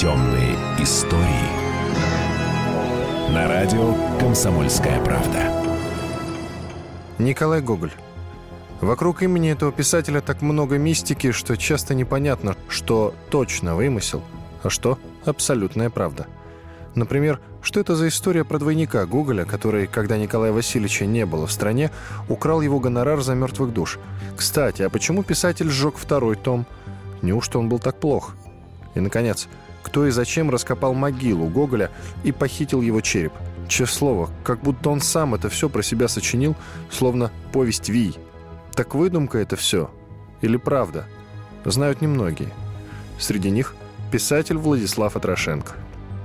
Темные истории. На радио «Комсомольская правда». Николай Гоголь. Вокруг имени этого писателя так много мистики, что часто непонятно, что точно вымысел, а что абсолютная правда. Например, что это за история про двойника Гоголя, который, когда Николая Васильевича не было в стране, украл его гонорар за мертвых душ? Кстати, а почему писатель сжег второй том? Неужто он был так плох? И, наконец, кто и зачем раскопал могилу Гоголя и похитил его череп? Честное слово, как будто он сам это все про себя сочинил, словно повесть Вий – так выдумка это все? Или правда? Знают немногие. Среди них писатель Владислав Атрошенко.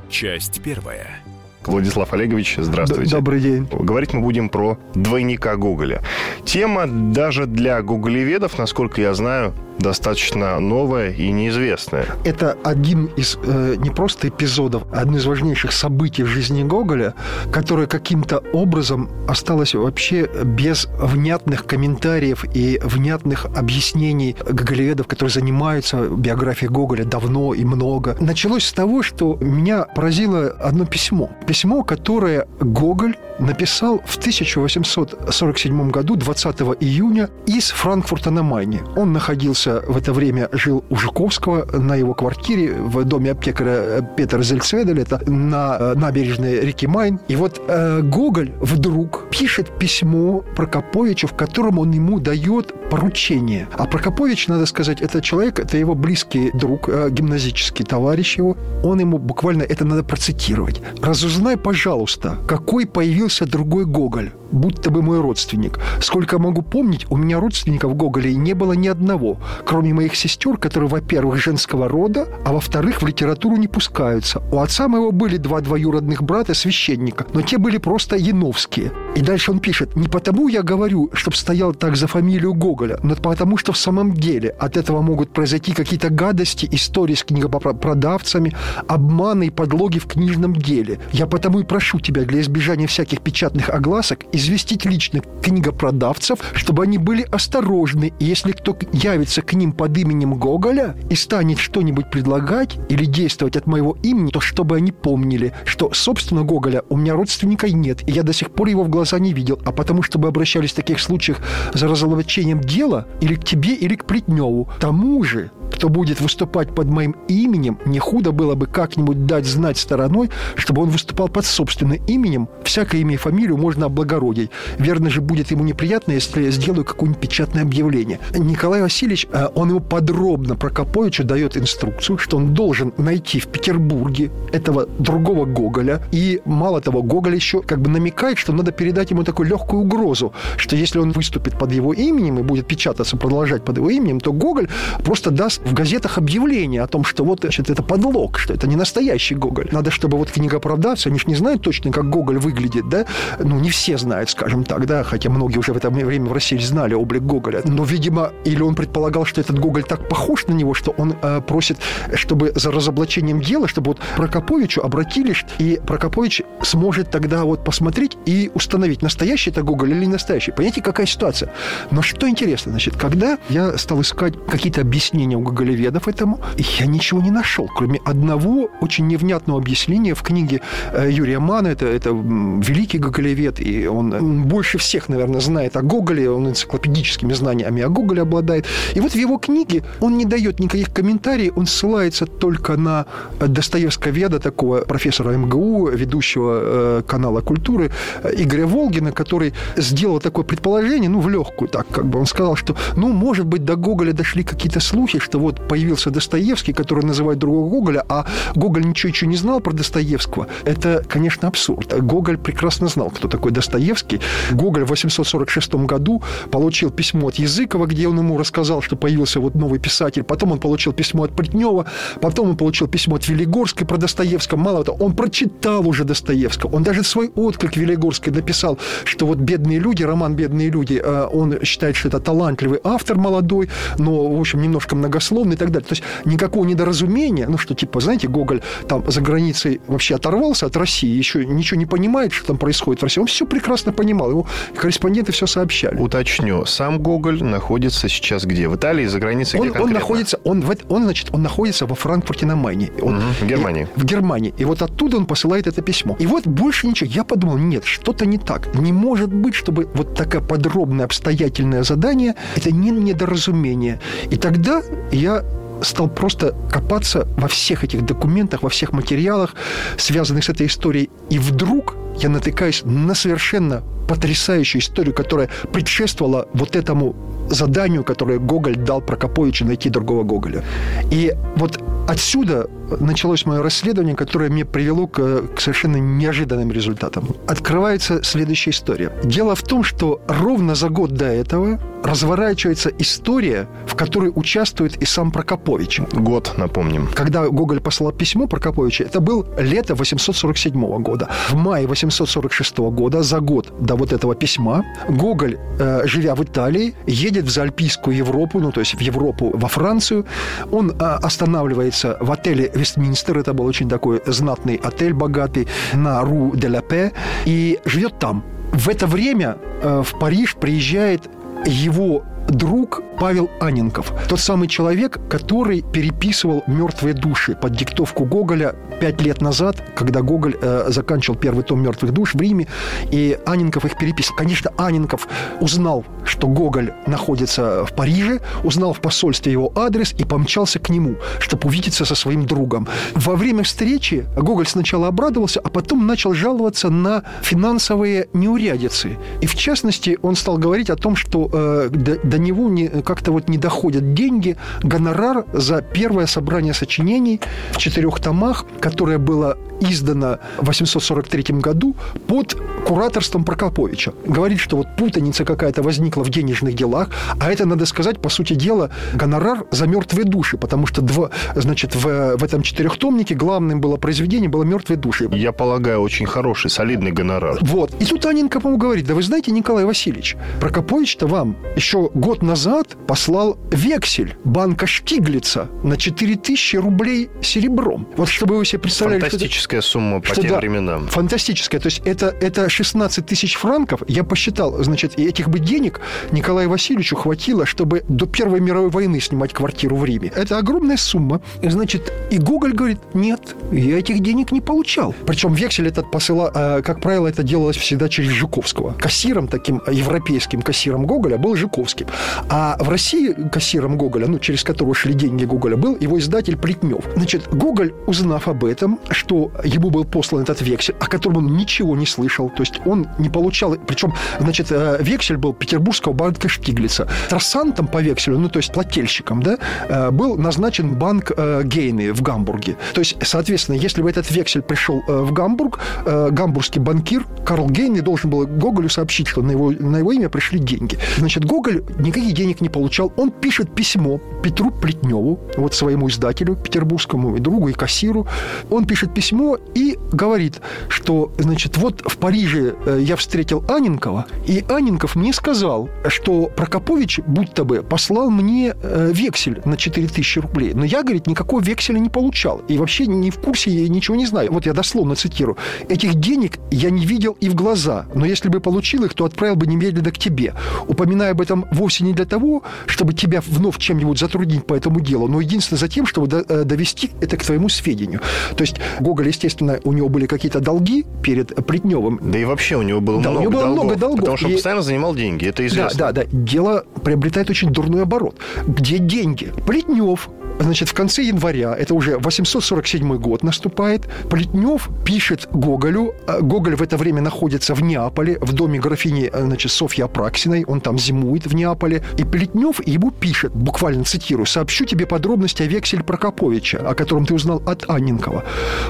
Часть первая. Владислав Олегович, здравствуйте. Добрый день. Говорить мы будем про двойника Гоголя. Тема даже для гуглеведов, насколько я знаю, достаточно новое и неизвестное. Это один из э, не просто эпизодов, а одно из важнейших событий в жизни Гоголя, которое каким-то образом осталось вообще без внятных комментариев и внятных объяснений гоголеведов, которые занимаются биографией Гоголя давно и много. Началось с того, что меня поразило одно письмо. Письмо, которое Гоголь написал в 1847 году, 20 июня, из Франкфурта на Майне. Он находился в это время, жил у Жуковского на его квартире в доме аптекаря Петра Зельцведеля, это на э, набережной реки Майн. И вот э, Гоголь вдруг пишет письмо Прокоповичу, в котором он ему дает поручение. А Прокопович, надо сказать, это человек, это его близкий друг, э, гимназический товарищ его. Он ему буквально, это надо процитировать. «Разузнай, пожалуйста, какой появился другой Гоголь, будто бы мой родственник. Сколько могу помнить, у меня родственников Гоголей не было ни одного, кроме моих сестер, которые, во-первых, женского рода, а во-вторых, в литературу не пускаются. У отца моего были два двоюродных брата священника, но те были просто яновские. И дальше он пишет, не потому я говорю, чтобы стоял так за фамилию Гоголя, но потому что в самом деле от этого могут произойти какие-то гадости, истории с книгопродавцами, обманы и подлоги в книжном деле. Я потому и прошу тебя для избежания всяких печатных огласок известить лично книгопродавцев, чтобы они были осторожны, и если кто явится к ним под именем Гоголя и станет что-нибудь предлагать или действовать от моего имени, то чтобы они помнили, что, собственно, Гоголя у меня родственника нет, и я до сих пор его в глаза не видел, а потому, чтобы обращались в таких случаях за разоблачением дела или к тебе, или к Плетневу. Тому же, кто будет выступать под моим именем, не худо было бы как-нибудь дать знать стороной, чтобы он выступал под собственным именем. Всякое имя и фамилию можно облагородить. Верно же будет ему неприятно, если я сделаю какое-нибудь печатное объявление. Николай Васильевич, э, он ему подробно про Каповича дает инструкцию, что он должен найти в Петербурге этого другого Гоголя. И мало того, Гоголь еще как бы намекает, что надо передать ему такую легкую угрозу, что если он выступит под его именем и будет печататься, продолжать под его именем, то Гоголь просто даст в газетах объявление о том, что вот значит, это подлог, что это не настоящий Гоголь. Надо, чтобы вот книга книгопродавцы, они же не знают точно, как Гоголь выглядит, да? Ну, не все знают, скажем так, да, хотя многие уже в это время в России знали облик Гоголя. Но, видимо, или он предполагал, что этот Гоголь так похож на него, что он э, просит, чтобы за разоблачением дела, чтобы вот Прокоповичу обратились, и Прокопович сможет тогда вот посмотреть и установить, настоящий это Гоголь или не настоящий. Понимаете, какая ситуация? Но что интересно, значит, когда я стал искать какие-то объяснения у гоголеведов этому, я ничего не нашел, кроме одного очень невнятного объяснения в книге э, Юрия Мана. Это, это великий гоголевед, и он больше всех, наверное, знает о Гоголе, он энциклопедическими знаниями о Гоголе обладает. И вот в его книге он не дает никаких комментариев, он ссылается только на Достоевсковеда, такого профессора МГУ, ведущего э, канала культуры, э, Игоря Волгина, который сделал такое предположение, ну, в легкую, так, как бы он сказал, что, ну, может быть, до Гоголя дошли какие-то слухи, что вот появился Достоевский, который называет другого Гоголя, а Гоголь ничего еще не знал про Достоевского. Это, конечно, абсурд. Гоголь прекрасно знал, кто такой Достоевский. Гоголь в 846 году получил письмо от Языкова, где он ему рассказал, что появился вот новый писатель. Потом он получил письмо от Плетнева, потом он получил письмо от Велигорской про Достоевского. Мало того, он прочитал уже Достоевского. Он даже свой отклик Велигорской написал, что вот «Бедные люди», роман «Бедные люди», э, он считает, что это талантливый автор молодой, но, в общем, немножко многословный дословно и так далее. То есть никакого недоразумения, ну, что типа, знаете, Гоголь там за границей вообще оторвался от России, еще ничего не понимает, что там происходит в России. Он все прекрасно понимал. Его корреспонденты все сообщали. Уточню, сам Гоголь находится сейчас где? В Италии, за границей, он, где конкретно? Он находится, он, в, он, значит, он находится во Франкфурте на Майне. Он, Мгм, в Германии. И, в Германии. И вот оттуда он посылает это письмо. И вот больше ничего. Я подумал, нет, что-то не так. Не может быть, чтобы вот такое подробное, обстоятельное задание, это не недоразумение. И тогда я стал просто копаться во всех этих документах, во всех материалах, связанных с этой историей. И вдруг я натыкаюсь на совершенно потрясающую историю, которая предшествовала вот этому заданию, которое Гоголь дал Прокоповичу найти другого Гоголя. И вот отсюда началось мое расследование, которое меня привело к, к совершенно неожиданным результатам. Открывается следующая история. Дело в том, что ровно за год до этого разворачивается история, в которой участвует и сам Прокопович. Год, напомним. Когда Гоголь послал письмо Прокоповичу, это был лето 847 года. В мае 846 года, за год до вот этого письма, Гоголь, э, живя в Италии, едет в Заальпийскую Европу, ну, то есть в Европу, во Францию. Он э, останавливается в отеле Вестминстер, это был очень такой знатный отель, богатый, на Ру де ла Пе, и живет там. В это время э, в Париж приезжает его друг Павел Аненков. Тот самый человек, который переписывал «Мертвые души» под диктовку Гоголя пять лет назад, когда Гоголь э, заканчивал первый том «Мертвых душ» в Риме, и Аненков их переписывал. Конечно, Аненков узнал, что Гоголь находится в Париже, узнал в посольстве его адрес и помчался к нему, чтобы увидеться со своим другом. Во время встречи Гоголь сначала обрадовался, а потом начал жаловаться на финансовые неурядицы. И в частности, он стал говорить о том, что э, до, до него не, как-то вот не доходят деньги, гонорар за первое собрание сочинений в четырех томах, которое было издано в 843 году под кураторством Прокоповича. Говорит, что вот путаница какая-то возникла в денежных делах, а это, надо сказать, по сути дела, гонорар за мертвые души, потому что, два, значит, в, в этом четырехтомнике главным было произведение, было «Мертвые души». Я полагаю, очень хороший, солидный гонорар. Вот. И тут Аненко ему говорит, да вы знаете, Николай Васильевич, Прокопович-то вам еще год назад послал вексель банка Штиглица на 4000 рублей серебром. Вот чтобы вы себе представляли... что Фантастическая сумма по что тем да, временам. Фантастическая. То есть это, это 16 тысяч франков. Я посчитал, значит, и этих бы денег Николаю Васильевичу хватило, чтобы до Первой мировой войны снимать квартиру в Риме. Это огромная сумма. И, значит, и Гоголь говорит, нет, я этих денег не получал. Причем вексель этот посыла, э, как правило, это делалось всегда через Жуковского. Кассиром таким европейским кассиром Гоголя был Жуковский. А в России кассиром Гоголя, ну, через которого шли деньги Гоголя, был его издатель Плетнев. Значит, Гоголь, узнав об этом, что ему был послан этот вексель, о котором он ничего не слышал, то есть он не получал, причем, значит, э, вексель был Петербургского банка Штиглица. Трассантом по векселю, ну, то есть плательщиком, да, э, был назначен банк э, Гейны в Гамбурге. То есть, соответственно, если бы этот вексель пришел в Гамбург, гамбургский банкир Карл Гейни должен был Гоголю сообщить, что на его, на его имя пришли деньги. Значит, Гоголь никаких денег не получал. Он пишет письмо Петру Плетневу, вот своему издателю петербургскому и другу, и кассиру. Он пишет письмо и говорит, что, значит, вот в Париже э, я встретил Аненкова, и Аненков мне сказал, что Прокопович будто бы послал мне э, вексель на 4000 рублей. Но я, говорит, никакого векселя не получал. И вообще не в курсе, я ничего не знаю. Вот я дословно цитирую. Этих денег я не видел и в глаза, но если бы получил их, то отправил бы немедленно к тебе. Упоминаю об этом вовсе не для того, чтобы тебя вновь чем-нибудь затруднить по этому делу, но единственно за тем, чтобы э, довести это к твоему сведению. То есть Гоголь, естественно, у него были какие-то долги перед Плетневым, Да и вообще у него было Да, у много него было долгов. много долгов, Потому что он и- постоянно занимал деньги, это известно. Да, да, да. Дело приобретает очень дурной оборот. Где деньги? Плетнев Значит, в конце января, это уже 847 год наступает, Плетнев пишет Гоголю. а Гоголь в это время находится в Неаполе, в доме графини э, значит, Софьи Апраксиной. Он там зимует в Неаполе. И Плетнев ему пишет, буквально цитирую, «Сообщу тебе подробности о векселе Прокоповича, о котором ты узнал от Анненкова.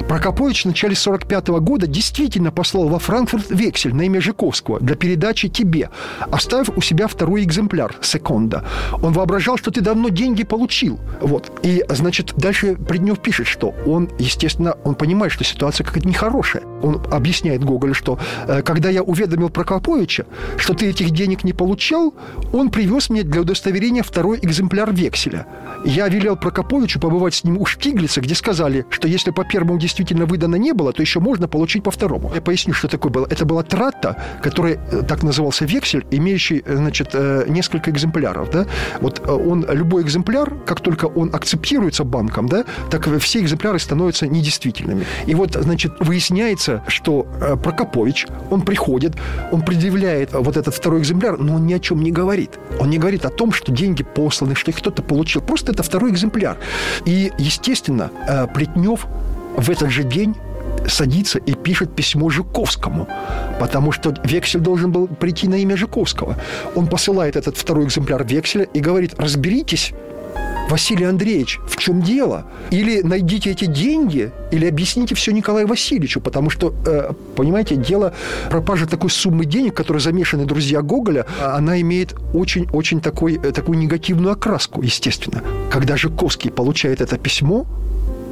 Прокопович в начале 45 года действительно послал во Франкфурт вексель на имя Жиковского для передачи тебе, оставив у себя второй экземпляр, секонда. Он воображал, что ты давно деньги получил. Вот. И, значит, дальше Плетнев пишет, что он, естественно, он понимает, что ситуация какая-то нехорошая. Он объясняет Гоголь, что э, когда я уведомил Прокоповича, что ты этих денег не получал, он привез мне для удостоверения второй экземпляр векселя. Я велел Прокоповичу побывать с ним у Штиглица, где сказали, что если по первому действительно выдано не было, то еще можно получить по второму. Я поясню, что такое было. Это была трата, которая э, так назывался вексель, имеющий, э, значит, несколько экземпляров, да. Вот он, любой экземпляр, как только он акцептируется банком, да, так все экземпляры становятся недействительными. И вот, значит, выясняется, что э, Прокопович, он приходит, он предъявляет вот этот второй экземпляр, но он ни о чем не говорит. Он не говорит о том, что деньги посланы, что их кто-то получил. Просто это второй экземпляр. И, естественно, э, Плетнев в этот же день садится и пишет письмо Жуковскому, потому что вексель должен был прийти на имя Жуковского. Он посылает этот второй экземпляр векселя и говорит, разберитесь, Василий Андреевич, в чем дело? Или найдите эти деньги, или объясните все Николаю Васильевичу, потому что, э, понимаете, дело пропажи такой суммы денег, которые замешаны друзья Гоголя, она имеет очень-очень такой, э, такую негативную окраску, естественно. Когда Жуковский получает это письмо,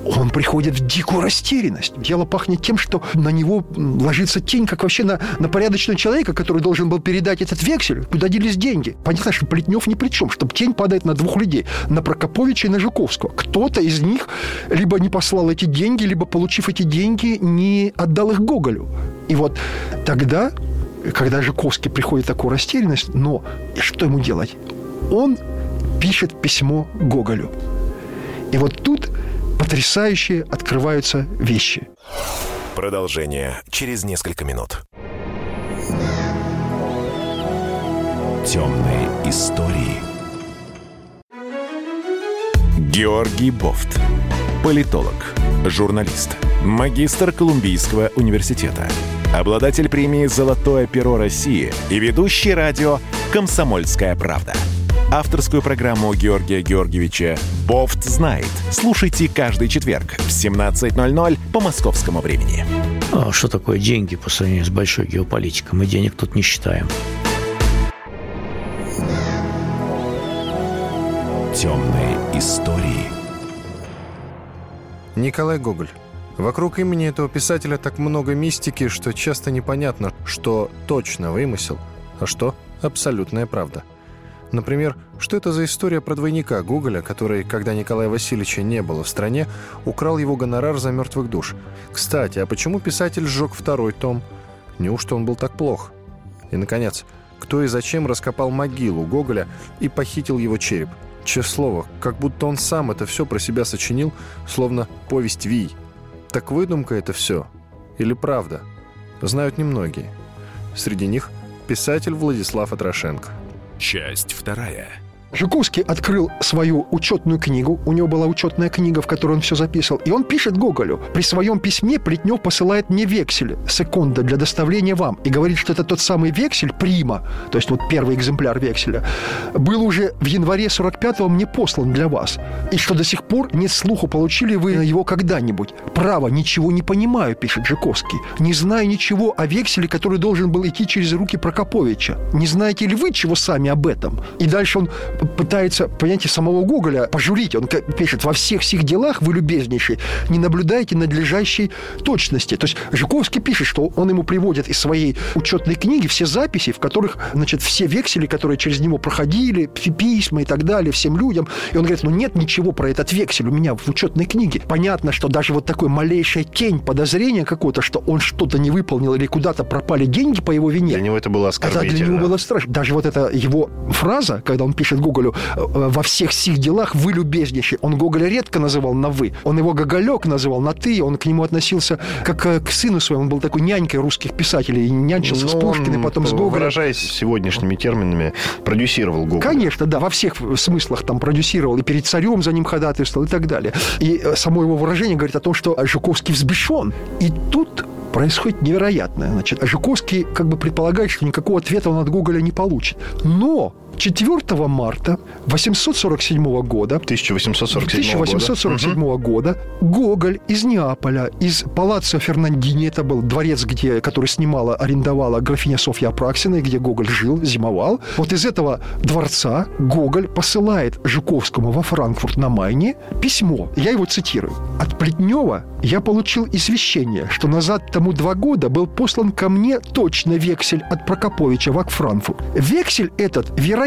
он приходит в дикую растерянность. Дело пахнет тем, что на него ложится тень, как вообще на, на порядочного человека, который должен был передать этот вексель, куда делись деньги. Понятно, что Плетнев ни при чем, что тень падает на двух людей, на Прокоповича и на Жуковского. Кто-то из них либо не послал эти деньги, либо, получив эти деньги, не отдал их Гоголю. И вот тогда, когда Жуковский приходит в такую растерянность, но что ему делать? Он пишет письмо Гоголю. И вот тут потрясающие открываются вещи. Продолжение через несколько минут. Темные истории. Георгий Бофт. Политолог, журналист, магистр Колумбийского университета, обладатель премии «Золотое перо России» и ведущий радио «Комсомольская правда» авторскую программу Георгия Георгиевича «Бофт знает». Слушайте каждый четверг в 17.00 по московскому времени. А что такое деньги по сравнению с большой геополитикой? Мы денег тут не считаем. Темные истории. Николай Гоголь. Вокруг имени этого писателя так много мистики, что часто непонятно, что точно вымысел, а что абсолютная правда – Например, что это за история про двойника Гоголя, который, когда Николая Васильевича не было в стране, украл его гонорар за мертвых душ? Кстати, а почему писатель сжег второй том? Неужто он был так плох? И, наконец, кто и зачем раскопал могилу Гоголя и похитил его череп? Честное слово, как будто он сам это все про себя сочинил, словно повесть Вий. Так выдумка это все? Или правда? Знают немногие. Среди них писатель Владислав Атрошенко. Часть вторая. Жуковский открыл свою учетную книгу, у него была учетная книга, в которой он все записывал, и он пишет Гоголю. При своем письме Плетнев посылает мне вексель, секунда, для доставления вам, и говорит, что это тот самый вексель, прима, то есть вот первый экземпляр векселя, был уже в январе 45-го мне послан для вас, и что до сих пор нет слуху, получили вы его когда-нибудь. Право, ничего не понимаю, пишет Жуковский. Не знаю ничего о векселе, который должен был идти через руки Прокоповича. Не знаете ли вы чего сами об этом? И дальше он пытается, понимаете, самого Гоголя пожурить. Он пишет, во всех сих делах вы, любезнейший, не наблюдаете надлежащей точности. То есть Жуковский пишет, что он ему приводит из своей учетной книги все записи, в которых, значит, все векселя, которые через него проходили, письма и так далее, всем людям. И он говорит, ну нет ничего про этот вексель у меня в учетной книге. Понятно, что даже вот такой малейшая тень подозрения какого-то, что он что-то не выполнил или куда-то пропали деньги по его вине. Для него это было оскорбительно. Это для него было страшно. Даже вот эта его фраза, когда он пишет Гоголь Гоголю э, во всех сих делах вы любезнейший. Он Гоголя редко называл на «вы». Он его Гоголек называл на «ты». Он к нему относился как э, к сыну своему. Он был такой нянькой русских писателей. И нянчился Но с Пушкиным, потом с Гоголем. Выражаясь сегодняшними терминами, продюсировал Гоголя. Конечно, да, во всех смыслах там продюсировал. И перед царем за ним ходатайствовал и так далее. И э, само его выражение говорит о том, что Жуковский взбешен. И тут происходит невероятное. Значит, Жуковский как бы предполагает, что никакого ответа он от Гоголя не получит. Но 4 марта 847 года 1847 1847 года. года Гоголь из Неаполя, из Палаццо Фернандини, это был дворец, где, который снимала, арендовала графиня Софья Апраксина, и где Гоголь жил, зимовал. Вот из этого дворца Гоголь посылает Жуковскому во Франкфурт на Майне письмо. Я его цитирую. От Плетнева я получил извещение, что назад тому два года был послан ко мне точно вексель от Прокоповича в Франкфурт. Вексель этот, вероятно,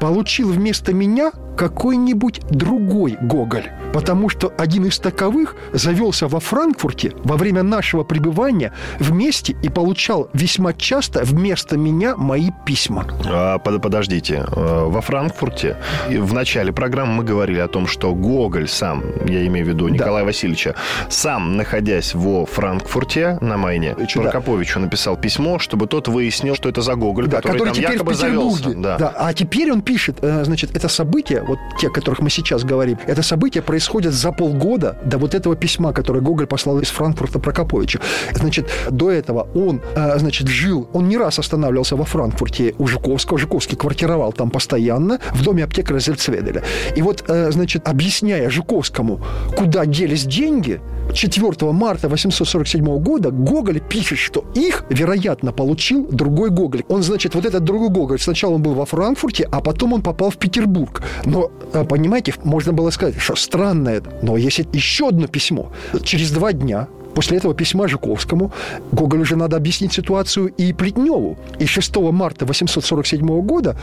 получил вместо меня какой-нибудь другой Гоголь, потому что один из таковых завелся во Франкфурте во время нашего пребывания вместе и получал весьма часто вместо меня мои письма. А, под- подождите, Э, во Франкфурте в начале программы мы говорили о том, что Гоголь сам, я имею в виду Николая Васильевича, сам, находясь во Франкфурте на Майне, Чё, да. Написал письмо, чтобы тот выяснил, что это за Гоголь, Да, который, который там теперь якобы завелся. Да. Да. А теперь он пишет, э, значит, это событие, вот те, о которых мы сейчас говорим, это событие происходит за полгода до вот этого письма, которое Гоголь послал из Франкфурта Прокоповичу. Значит, до этого он, э, значит, жил, он не раз останавливался во Франкфурте у Жуковского, Жуковский квартировал там постоянно, в доме аптекаря Зельцведеля. И вот, э, значит, объясняя Жуковскому, куда делись деньги, 4 марта 847 года Гоголь пишет, что их, вероятно, получил другой Гоголь. Он, значит, вот этот другой Гоголь, сначала он был во Франкфурте, а потом он попал в Петербург. Но, э, понимаете, можно было сказать, что странно это. Но если еще одно письмо, через два дня После этого письма Жуковскому Гоголю уже надо объяснить ситуацию и Плетневу. И 6 марта 847 года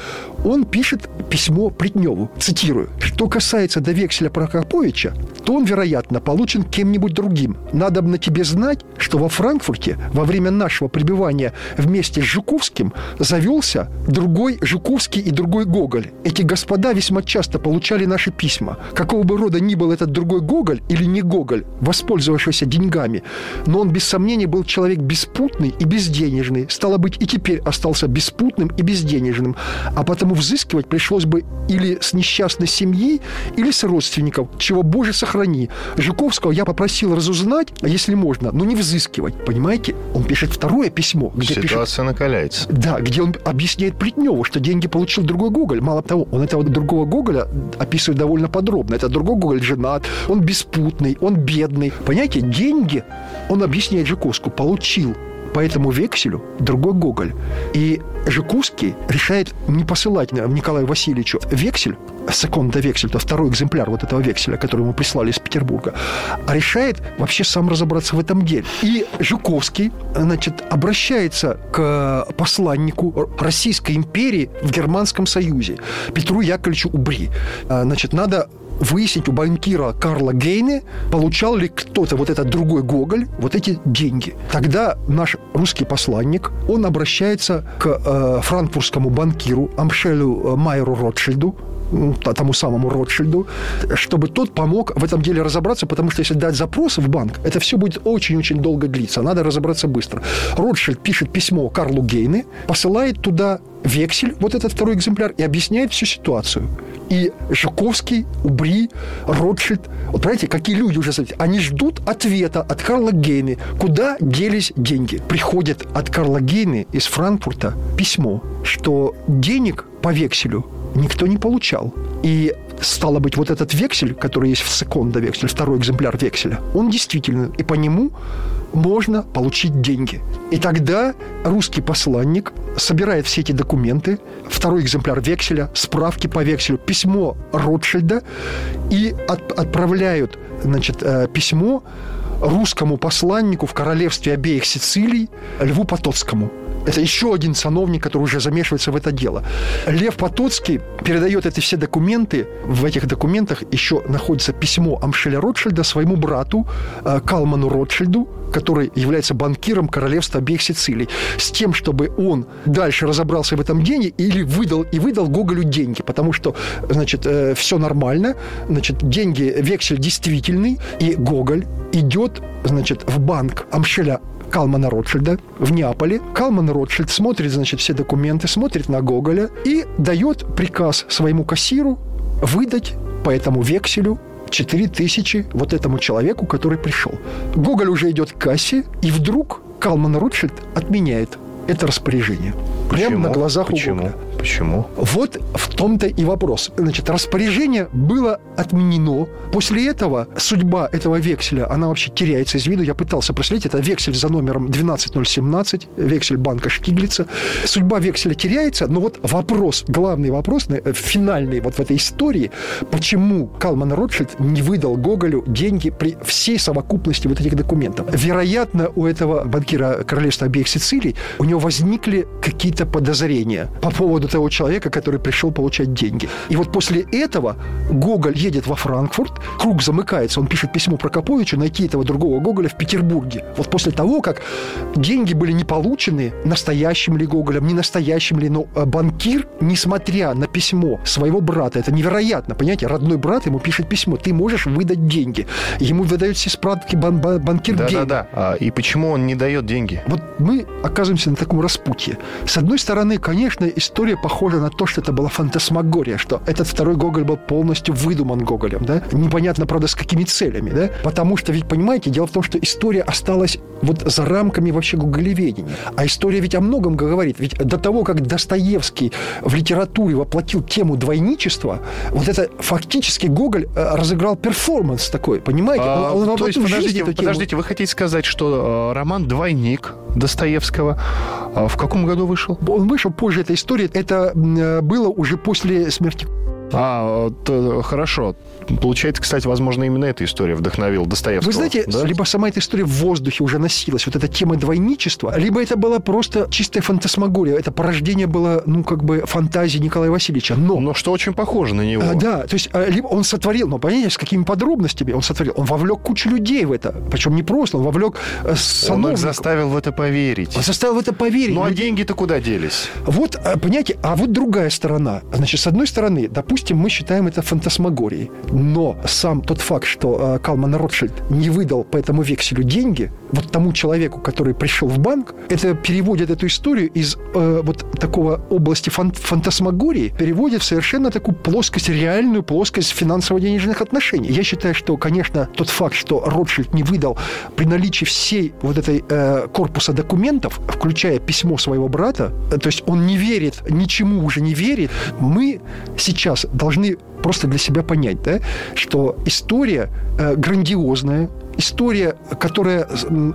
он пишет письмо Плетневу. Цитирую. «Что касается до векселя Прокоповича, то он, вероятно, получен кем-нибудь другим. Надо бы на тебе знать, что во Франкфурте во время нашего пребывания вместе с Жуковским завелся другой Жуковский и другой Гоголь. Эти господа весьма часто получали наши письма. Какого бы рода ни был этот другой Гоголь или не Гоголь, воспользовавшийся деньгами, но он без сомнения был человек беспутный и безденежный. Стало быть, и теперь остался беспутным и безденежным. А потому взыскивать пришлось бы или с несчастной семьи, или с родственников, чего, Боже, сохрани. Жуковского я попросил разузнать, если можно, но не взыскивать. Понимаете? Он пишет второе письмо, где пишет Ситуация накаляется. да, где он объясняет Плетневу, что деньги получил другой Гоголь. Мало того, он этого другого Гоголя описывает довольно подробно. Это другой Гоголь женат, он беспутный, он бедный. Понимаете, деньги, он объясняет Жуковскому, получил по этому векселю другой Гоголь. И Жуковский решает не посылать Николаю Васильевичу вексель, секунда вексель, это второй экземпляр вот этого векселя, который ему прислали из Петербурга, а решает вообще сам разобраться в этом деле. И Жуковский, значит, обращается к посланнику Российской империи в Германском Союзе Петру Яковлевичу Убри. А, Значит, надо выяснить у банкира Карла Гейне, получал ли кто-то, вот этот другой Гоголь, вот эти деньги. Тогда наш русский посланник, он обращается к э, франкфуртскому банкиру Амшелю э, Майеру Ротшильду, тому самому Ротшильду, чтобы тот помог в этом деле разобраться, потому что если дать запрос в банк, это все будет очень-очень долго длиться. Надо разобраться быстро. Ротшильд пишет письмо Карлу Гейне, посылает туда вексель, вот этот второй экземпляр, и объясняет всю ситуацию. И Жуковский, Убри, Ротшильд, вот понимаете, какие люди уже, они ждут ответа от Карла Гейне, куда делись деньги. Приходит от Карла Гейне из Франкфурта письмо, что денег по векселю никто не получал. И стало быть, вот этот вексель, который есть в секунда вексель, второй экземпляр векселя, он действительно, и по нему можно получить деньги. И тогда русский посланник собирает все эти документы, второй экземпляр векселя, справки по векселю, письмо Ротшильда и от- отправляют значит, э, письмо русскому посланнику в королевстве обеих Сицилий Льву Потоцкому. Это еще один сановник, который уже замешивается в это дело. Лев Потоцкий передает эти все документы. В этих документах еще находится письмо Амшеля Ротшильда своему брату э, Калману Ротшильду, который является банкиром королевства обеих Сицилий, с тем, чтобы он дальше разобрался в этом деле или выдал и выдал Гоголю деньги, потому что, значит, все нормально, значит, деньги, вексель действительный, и Гоголь идет, значит, в банк Амшеля Калмана Ротшильда в Неаполе. Калман Ротшильд смотрит, значит, все документы, смотрит на Гоголя и дает приказ своему кассиру выдать по этому векселю 4 тысячи вот этому человеку, который пришел. Гоголь уже идет к кассе, и вдруг Калман Ротшильд отменяет это распоряжение. Прямо Почему? на глазах Почему? у Гоголя. Почему? Вот в том-то и вопрос. Значит, распоряжение было отменено. После этого судьба этого векселя, она вообще теряется из виду. Я пытался проследить. Это вексель за номером 12017, вексель банка Штиглица. Судьба векселя теряется, но вот вопрос, главный вопрос, э, финальный вот в этой истории, почему Калман Ротшильд не выдал Гоголю деньги при всей совокупности вот этих документов. Вероятно, у этого банкира Королевства обеих Сицилий у него возникли какие-то подозрения по поводу того человека, который пришел получать деньги. И вот после этого Гоголь едет во Франкфурт, круг замыкается, он пишет письмо Прокоповичу найти этого другого Гоголя в Петербурге. Вот после того, как деньги были не получены настоящим ли Гоголем, не настоящим ли, но э, банкир, несмотря на письмо своего брата, это невероятно, понимаете, родной брат ему пишет письмо, ты можешь выдать деньги. Ему выдают все справки бан банкир да, Да, да, а, И почему он не дает деньги? Вот мы оказываемся на таком распутье. С одной стороны, конечно, история похожа на то, что это была фантасмагория, что этот второй Гоголь был полностью выдуман Гоголем, да? Непонятно, правда, с какими целями, да? Потому что, ведь, понимаете, дело в том, что история осталась вот за рамками вообще гоголеведения. А история ведь о многом говорит. Ведь до того, как Достоевский в литературе воплотил тему двойничества, вот это фактически Гоголь э, разыграл перформанс такой, понимаете? А, он, он то есть, подождите, подождите, вы хотите сказать, что э, роман «Двойник» Достоевского э, в каком году вышел? Он вышел позже этой истории. Это э, было уже после смерти а, то, хорошо. Получается, кстати, возможно, именно эта история вдохновила Достоевского. Вы знаете, да? либо сама эта история в воздухе уже носилась, вот эта тема двойничества, либо это была просто чистая фантасмагория. Это порождение было, ну, как бы фантазии Николая Васильевича. Но... Но что очень похоже на него. А, да, то есть, а, либо он сотворил, но, понимаете, с какими подробностями он сотворил. Он вовлек кучу людей в это. Причем не просто, он вовлек сановников. Он их заставил в это поверить. Он заставил в это поверить. Ну, а деньги-то куда делись? Вот, а, понимаете, а вот другая сторона. Значит, с одной стороны, допустим, мы считаем это фантасмагорией. Но сам тот факт, что э, Калман Ротшильд не выдал по этому векселю деньги вот тому человеку, который пришел в банк, это переводит эту историю из э, вот такого области фан фантасмагории, переводит в совершенно такую плоскость, реальную плоскость финансово-денежных отношений. Я считаю, что, конечно, тот факт, что Ротшильд не выдал при наличии всей вот этой э, корпуса документов, включая письмо своего брата, э, то есть он не верит, ничему уже не верит, мы сейчас должны просто для себя понять, да, что история э, грандиозная, история, которая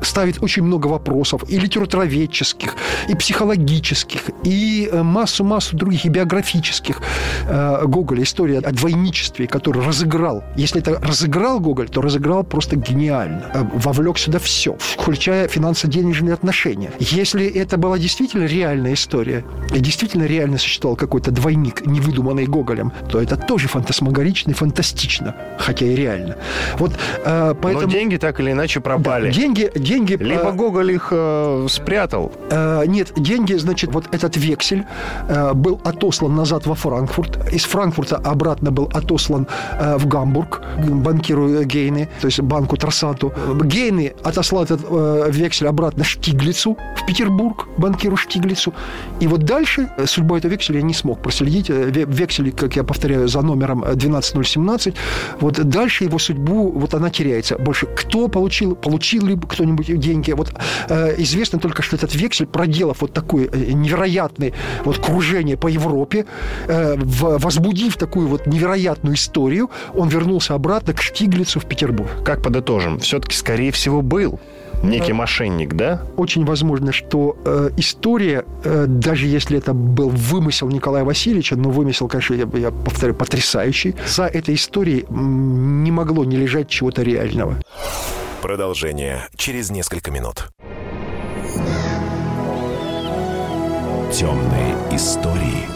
ставит очень много вопросов и литературоведческих, и психологических, и э, массу-массу других, и биографических. Э, Гоголя история о двойничестве, который разыграл. Если это разыграл Гоголь, то разыграл просто гениально. Э, вовлек сюда все, включая финансово-денежные отношения. Если это была действительно реальная история, и действительно реально существовал какой-то двойник, невыдуманный Гоголем, то это тоже фантасмагорично и фантастично, хотя и реально. Вот поэтому... Деньги так или иначе пропали. Да, деньги, деньги... Либо Гоголь их э, спрятал. Э, нет, деньги, значит, вот этот вексель э, был отослан назад во Франкфурт. Из Франкфурта обратно был отослан э, в Гамбург банкиру Гейны, то есть банку Трасату. Гейны отослал этот э, вексель обратно Штиглицу в Петербург, банкиру Штиглицу. И вот дальше э, судьбу этого векселя я не смог проследить. Э, вексель, как я повторяю, за номером 12017. Вот дальше его судьбу, вот она теряется. Больше кто получил, получил ли кто-нибудь деньги. Вот э, известно только, что этот вексель, проделав вот такое э, невероятное вот кружение по Европе, э, в, возбудив такую вот невероятную историю, он вернулся обратно к Штиглицу в Петербург. Как подытожим? Все-таки, скорее всего, был некий мошенник, да? Очень возможно, что э, история, э, даже если это был вымысел Николая Васильевича, но вымысел, конечно, я, я повторю, потрясающий, за этой историей не могло не лежать чего-то реального. Продолжение через несколько минут. Темные истории.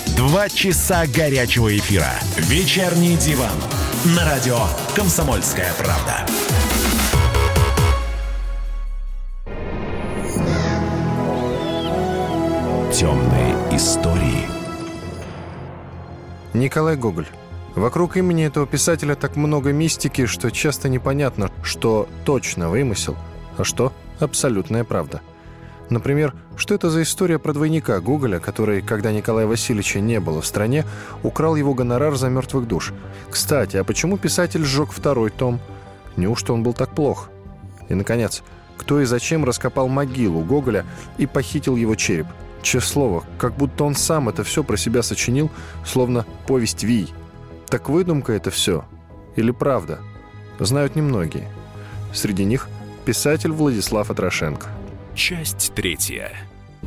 Два часа горячего эфира. Вечерний диван. На радио «Комсомольская правда». Темные истории. Николай Гоголь. Вокруг имени этого писателя так много мистики, что часто непонятно, что точно вымысел, а что абсолютная правда. Например, что это за история про двойника Гоголя, который, когда Николая Васильевича не было в стране, украл его гонорар за мертвых душ? Кстати, а почему писатель сжег второй том? Неужто он был так плох? И, наконец, кто и зачем раскопал могилу Гоголя и похитил его череп? Честное слово, как будто он сам это все про себя сочинил, словно повесть Вий – так выдумка это все? Или правда? Знают немногие. Среди них писатель Владислав Атрошенко. Часть третья.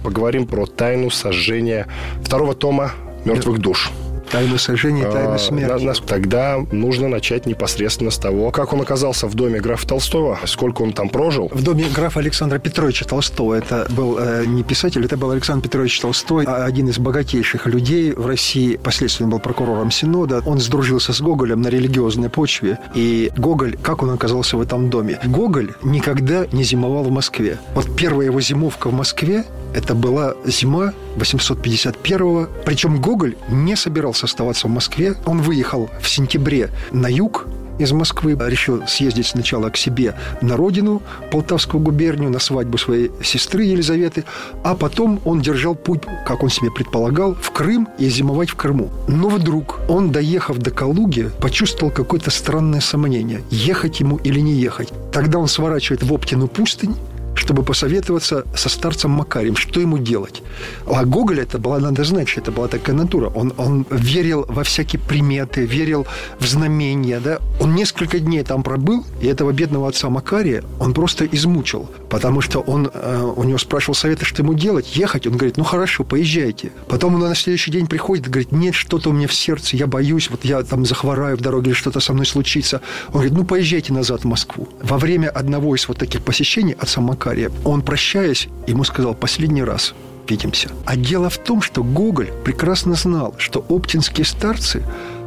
Поговорим про тайну сожжения второго тома «Мертвых душ». Тайна сожжения, тайна смерти. нас- Тогда нужно начать непосредственно с того, как он оказался в доме графа Толстого, сколько он там прожил. В доме графа Александра Петровича Толстого. Это был э, не писатель, это был Александр Петрович Толстой, а один из богатейших людей в России. Последственно был прокурором Синода. Он сдружился с Гоголем на религиозной почве. И Гоголь, как он оказался в этом доме? Гоголь никогда не зимовал в Москве. Вот первая его зимовка в Москве это была зима 851-го. Причем Гоголь не собирался оставаться в Москве. Он выехал в сентябре на юг, из Москвы, решил съездить сначала к себе на родину, Полтавскую губернию, на свадьбу своей сестры Елизаветы, а потом он держал путь, как он себе предполагал, в Крым и зимовать в Крыму. Но вдруг он, доехав до Калуги, почувствовал какое-то странное сомнение, ехать ему или не ехать. Тогда он сворачивает в Оптину пустынь, чтобы посоветоваться со старцем Макарием, что ему делать. А Гоголь это была, надо знать, что это была такая натура. Он, он верил во всякие приметы, верил в знамения. Да? Он несколько дней там пробыл, и этого бедного отца Макария он просто измучил. Потому что он э, у него спрашивал совета, что ему делать, ехать. Он говорит, ну хорошо, поезжайте. Потом он на следующий день приходит говорит, нет, что-то у меня в сердце, я боюсь, вот я там захвораю в дороге или что-то со мной случится. Он говорит, ну поезжайте назад в Москву. Во время одного из вот таких посещений отца Макария, он, прощаясь, ему сказал последний раз видимся. А дело в том, что Гоголь прекрасно знал, что оптинские старцы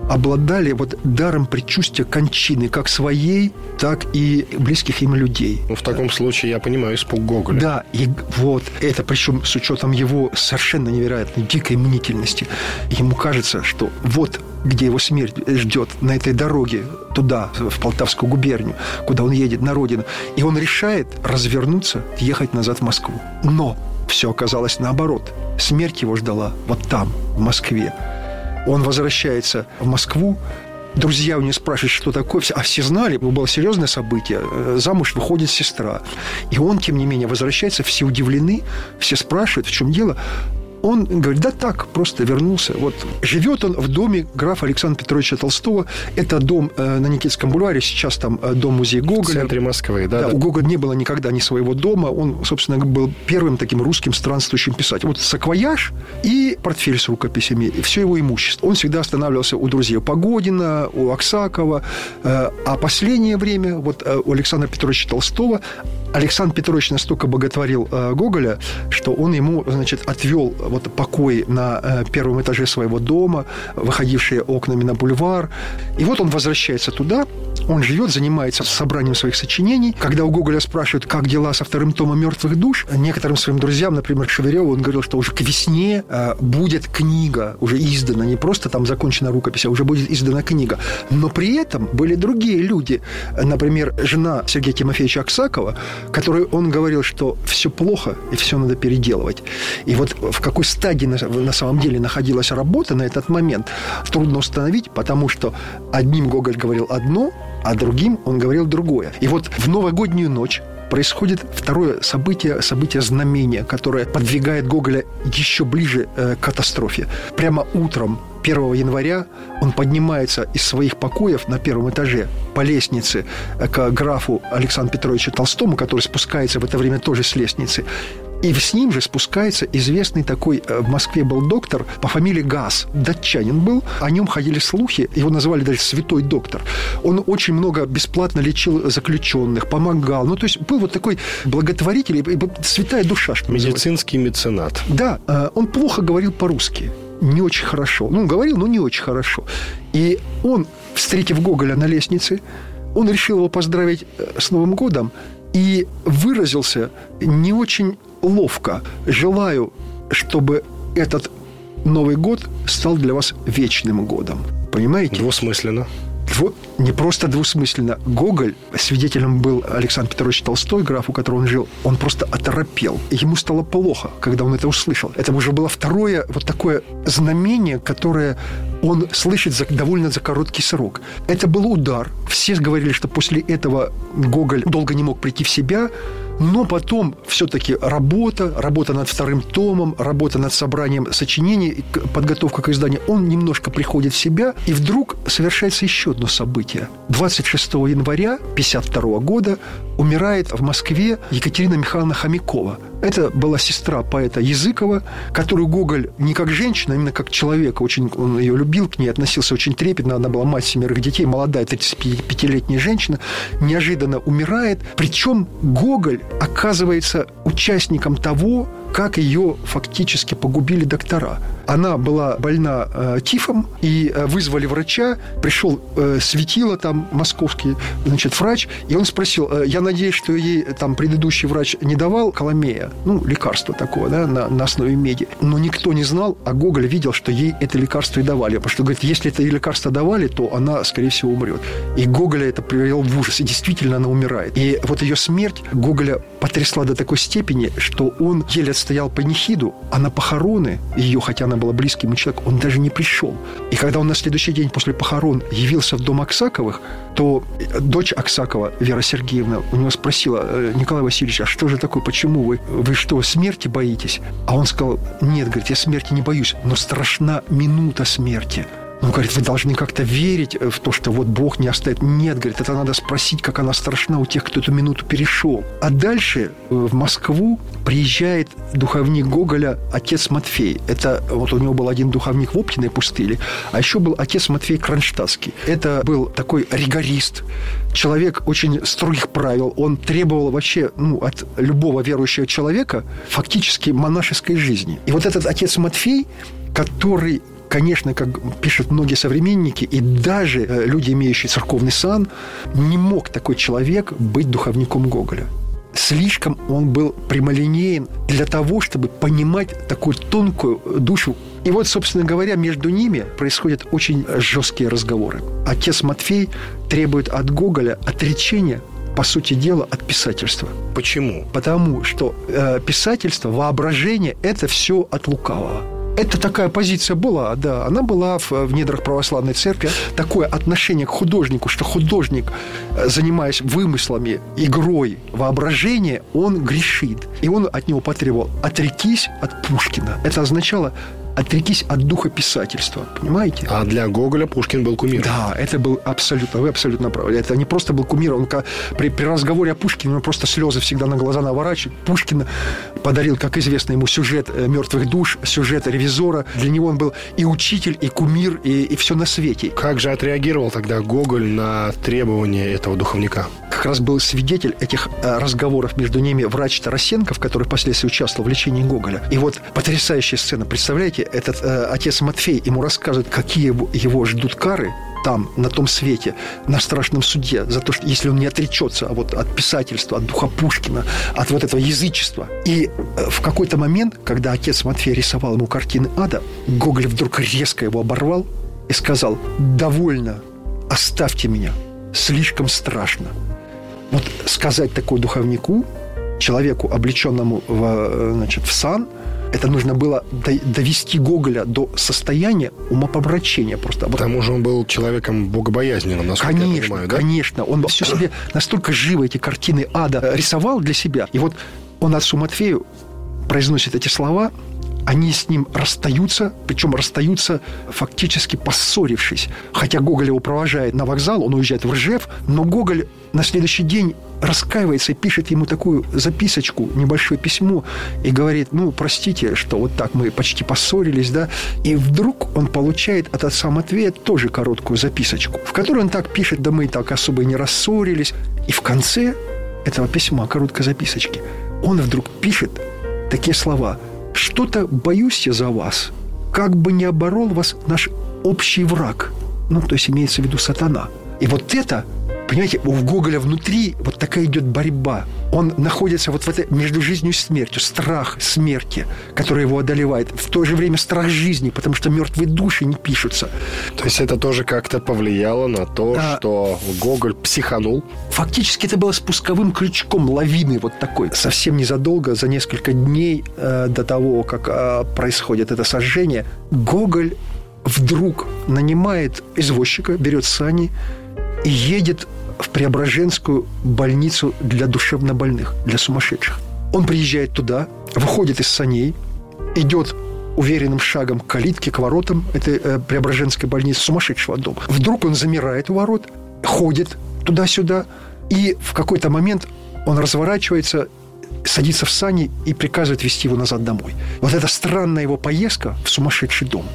обладали вот даром предчувствия кончины, как своей, так и близких им людей. Ну, в таком случае я понимаю испуг Гоголя. Да, и вот это, причем с учетом его совершенно невероятной дикой мнительности. Ему кажется, что вот где его смерть ждет, на этой дороге туда, в Полтавскую губернию, куда он едет на родину. И он решает развернуться, ехать назад в Москву. Но все оказалось наоборот. Смерть его ждала вот там, в Москве. Он возвращается в Москву, Друзья у него спрашивают, что такое. А все знали, было серьезное событие. Э, Замуж выходит сестра. И он, тем не менее, возвращается. Все удивлены, все спрашивают, в чем дело. Он говорит, да так, просто вернулся. Вот живет он в доме графа Александра Петровича Толстого. Это дом э, на Никитском бульваре, сейчас там э, дом-музей В Гоголя. центре Москвы, да, Да, да. у Гоголя не было никогда ни своего дома. Он, собственно, был первым таким русским странствующим писателем. Вот саквояж и портфель с рукописями, и все его имущество. Он всегда останавливался у друзей Погодина, у Аксакова. Э, А последнее время вот э, у Александра Петровича Толстого Александр Петрович настолько боготворил э, Гоголя, что он ему, значит, отвел вот покой на э, первом этаже своего дома, выходившие окнами на бульвар. И вот он возвращается туда, он живет, занимается собранием своих сочинений. Когда у Гоголя спрашивают, как дела со вторым томом «Мертвых душ», некоторым своим друзьям, например, Шевереву, он говорил, что уже к весне э, будет книга, уже издана, не просто там закончена рукопись, а уже будет издана книга. Но при этом были другие люди, например, жена Сергея Тимофеевича Аксакова, которой он говорил, что все плохо и все надо переделывать. И вот в какой стадии на, на самом деле находилась работа на этот момент, трудно установить, потому что одним Гоголь говорил одно, а другим он говорил другое. И вот в новогоднюю ночь происходит второе событие, событие знамения, которое подвигает Гоголя еще ближе э, к катастрофе. Прямо утром 1 января он поднимается из своих покоев на первом этаже по лестнице э, к графу Александру Петровичу Толстому, который спускается в это время тоже с лестницы. И с ним же спускается известный такой э, в Москве был доктор по фамилии Газ, датчанин был. О нем ходили слухи, его называли даже святой доктор. Он очень много бесплатно лечил заключенных, помогал. Ну, то есть был вот такой благотворитель, святая душа, что называется. Медицинский меценат. Да, э, он плохо говорил по-русски. Не очень хорошо. Ну, говорил, но не очень хорошо. И он, встретив Гоголя на лестнице, он решил его поздравить э, с Новым годом и выразился не очень ловко. Желаю, чтобы этот Новый год стал для вас вечным годом. Понимаете? Двусмысленно. Вот не просто двусмысленно. Гоголь, свидетелем был Александр Петрович Толстой, граф, у которого он жил, он просто оторопел. Ему стало плохо, когда он это услышал. Это уже было второе вот такое знамение, которое он слышит за, довольно за короткий срок. Это был удар. Все говорили, что после этого Гоголь долго не мог прийти в себя, но потом все-таки работа, работа над вторым томом, работа над собранием сочинений, подготовка к изданию, он немножко приходит в себя, и вдруг совершается еще одно событие. 26 января 1952 года умирает в Москве Екатерина Михайловна Хомякова. Это была сестра поэта Языкова, которую Гоголь не как женщина, а именно как человека, очень он ее любил, к ней относился очень трепетно, она была мать семерых детей, молодая 35-летняя женщина, неожиданно умирает, причем Гоголь оказывается участником того, как ее фактически погубили доктора. Она была больна э, тифом, и э, вызвали врача, пришел э, светило там московский, значит, врач, и он спросил, э, я надеюсь, что ей там предыдущий врач не давал коломея, ну, лекарство такое, да, на, на основе меди. Но никто не знал, а Гоголь видел, что ей это лекарство и давали. Потому что, говорит, если это лекарство давали, то она, скорее всего, умрет. И Гоголя это привело в ужас. И действительно она умирает. И вот ее смерть Гоголя потрясла до такой степени, что он еле отстоял панихиду, а на похороны ее, хотя она была близким человеком, он даже не пришел. И когда он на следующий день после похорон явился в дом Аксаковых, то дочь Аксакова, Вера Сергеевна, у него спросила, «Э, Николай Васильевич, а что же такое, почему вы, вы что, смерти боитесь? А он сказал, нет, говорит, я смерти не боюсь, но страшна минута смерти. Он говорит, вы должны как-то верить э, в то, что вот Бог не оставит. Нет, говорит, это надо спросить, как она страшна у тех, кто эту минуту перешел. А дальше э, в Москву приезжает духовник Гоголя отец Матфей. Это вот у него был один духовник в Оптиной пустыне, а еще был отец Матфей Кронштадтский. Это был такой ригорист, человек очень строгих правил. Он требовал вообще ну, от любого верующего человека фактически монашеской жизни. И вот этот отец Матфей, который конечно, как пишут многие современники, и даже э, люди, имеющие церковный сан, не мог такой человек быть духовником Гоголя. Слишком он был прямолинеен для того, чтобы понимать такую тонкую душу. И вот, собственно говоря, между ними происходят очень жесткие разговоры. Отец Матфей требует от Гоголя отречения по сути дела, от писательства. Почему? Потому что э, писательство, воображение – это все от лукавого. Это такая позиция была, да. Она была в, в недрах православной церкви. Такое отношение к художнику, что художник, э, занимаясь вымыслами, игрой, воображения, он грешит. И он от него потребовал «отрекись от Пушкина». Это означало отрекись от духа писательства, понимаете? А для Гоголя Пушкин был кумир. Да, это был абсолютно, вы абсолютно правы. Это не просто был кумир, он при, при разговоре о Пушкине, он просто слезы всегда на глаза наворачивает. Пушкин подарил, как известно ему, сюжет э, «Мертвых душ», сюжет «Ревизора». Для него он был и учитель, и кумир, и, и все на свете. Как же отреагировал тогда Гоголь на требования этого духовника? Как раз был свидетель этих э, разговоров между ними врач Тарасенков, который впоследствии участвовал в лечении Гоголя. И вот потрясающая сцена. Представляете, этот э, отец Матфей ему рассказывает, какие его, ждут кары там, на том свете, на страшном суде, за то, что если он не отречется вот, от писательства, от духа Пушкина, от вот этого язычества. И э, в какой-то момент, когда отец Матфей рисовал ему картины ада, Гоголь вдруг резко его оборвал и сказал, «Довольно, оставьте меня, слишком страшно». Вот сказать такой духовнику, человеку, облеченному в, э, значит, в сан – это нужно было довести Гоголя до состояния умопомрачения просто. К тому же он был человеком богобоязненным, насколько конечно, я понимаю, да? Конечно, он все себе настолько живо эти картины ада рисовал для себя. И вот он отцу Матфею произносит эти слова, они с ним расстаются, причем расстаются фактически поссорившись. Хотя Гоголь его провожает на вокзал, он уезжает в Ржев, но Гоголь на следующий день раскаивается и пишет ему такую записочку, небольшое письмо, и говорит, ну, простите, что вот так мы почти поссорились, да, и вдруг он получает от отца Матвея тоже короткую записочку, в которой он так пишет, да мы так особо и не рассорились, и в конце этого письма, короткой записочки, он вдруг пишет такие слова – что-то боюсь я за вас, как бы не оборол вас наш общий враг. Ну, то есть имеется в виду сатана. И вот это, понимаете, у Гоголя внутри вот такая идет борьба Он находится вот в этой между жизнью и смертью. Страх смерти, который его одолевает. В то же время страх жизни, потому что мертвые души не пишутся. То есть это тоже как-то повлияло на то, Да. что Гоголь психанул? Фактически это было спусковым крючком лавины вот такой. Совсем незадолго, за несколько дней э, до того, как э, происходит это сожжение, Гоголь вдруг нанимает извозчика, берет сани и едет в Преображенскую больницу для душевнобольных, для сумасшедших. Он приезжает туда, выходит из саней, идет уверенным шагом к калитке, к воротам этой э, Преображенской больницы, сумасшедшего дома. Вдруг он замирает у ворот, ходит туда-сюда, и в какой-то момент он разворачивается, садится в сани и приказывает вести его назад домой. Вот эта странная его поездка в сумасшедший дом,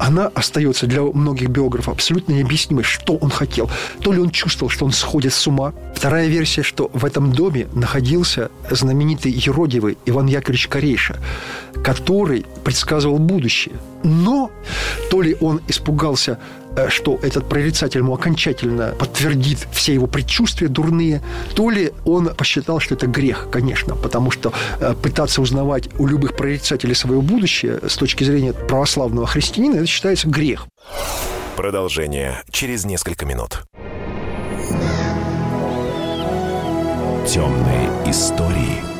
она остается для многих биографов абсолютно необъяснимой, что он хотел. То ли он чувствовал, что он сходит с ума. Вторая версия, что в этом доме находился знаменитый юродивый Иван Яковлевич Корейша, который предсказывал будущее. Но то ли он испугался, что этот прорицатель ему окончательно подтвердит все его предчувствия дурные, то ли он посчитал, что это грех, конечно, потому что э, пытаться узнавать у любых прорицателей свое будущее с точки зрения православного христианина, это считается грех. Продолжение через несколько минут. Темные истории.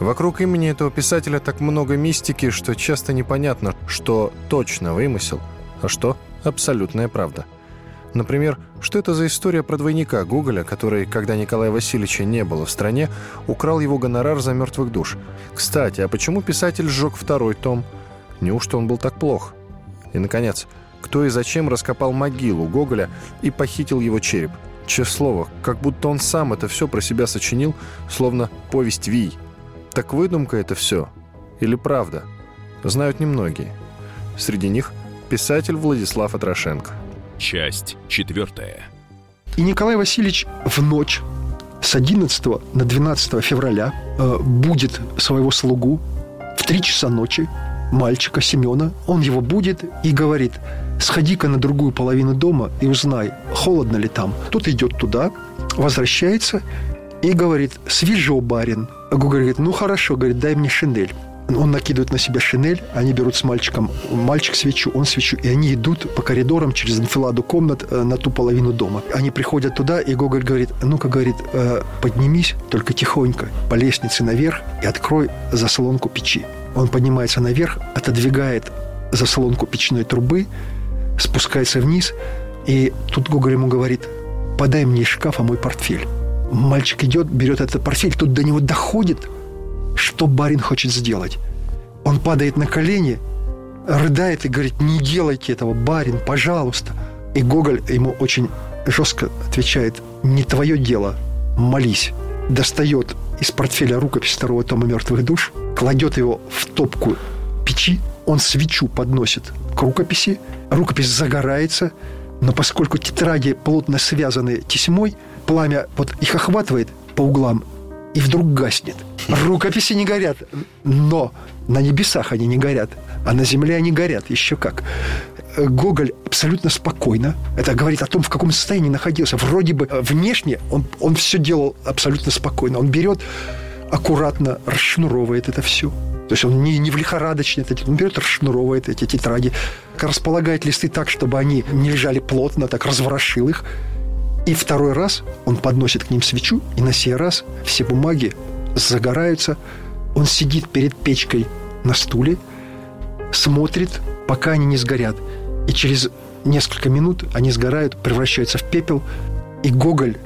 Вокруг имени этого писателя так много мистики, что часто непонятно, что точно вымысел, а что абсолютная правда. Например, что это за история про двойника Гоголя, который, когда Николая Васильевича не было в стране, украл его гонорар за мертвых душ? Кстати, а почему писатель сжег второй том? Неужто он был так плох? И, наконец, кто и зачем раскопал могилу Гоголя и похитил его череп? Честное слово, как будто он сам это все про себя сочинил, словно повесть Вий. Так выдумка это все? Или правда? Знают немногие. Среди них писатель Владислав Атрошенко. Часть четвертая. И Николай Васильевич в ночь с 11 на 12 февраля э, будет своего слугу в 3 часа ночи, мальчика Семена. Он его будет и говорит, сходи-ка на другую половину дома и узнай, холодно ли там. Тот идет туда, возвращается и говорит, свежо, барин. А Гоголь говорит, ну хорошо, говорит, дай мне шинель. Он накидывает на себя шинель, они берут с мальчиком, мальчик свечу, он свечу, и они идут по коридорам через анфиладу комнат э, на ту половину дома. Они приходят туда, и Гоголь говорит, ну-ка, говорит, «э, поднимись, только тихонько, по лестнице наверх и открой заслонку печи. Он поднимается наверх, отодвигает заслонку печной трубы, спускается вниз, и тут Гоголь ему говорит, подай мне из шкафа мой портфель. Мальчик идет, берет этот портфель, тут до него доходит, что барин хочет сделать. Он падает на колени, рыдает и говорит, не делайте этого, барин, пожалуйста. И Гоголь ему очень жестко отвечает, не твое дело, молись. Достает из портфеля рукопись второго тома «Мертвых душ», кладет его в топку печи, он свечу подносит к рукописи, рукопись загорается, но поскольку тетради плотно связаны тесьмой, пламя вот их охватывает по углам и вдруг гаснет. Рукописи не горят, но на небесах они не горят, а на земле они горят, еще как. Гоголь абсолютно спокойно. Это говорит о том, в каком состоянии находился. Вроде бы э, внешне он, он все делал абсолютно спокойно. Он берет, аккуратно расшнуровывает это все. То есть он не, не в лихорадочный, он берет, расшнуровывает эти тетради, располагает листы так, чтобы они не лежали плотно, так разворошил их. И второй раз он подносит к ним свечу, и на сей раз все бумаги загораются. Он сидит перед печкой на стуле, смотрит, пока они не сгорят. И через несколько минут они сгорают, превращаются в пепел, и Гоголь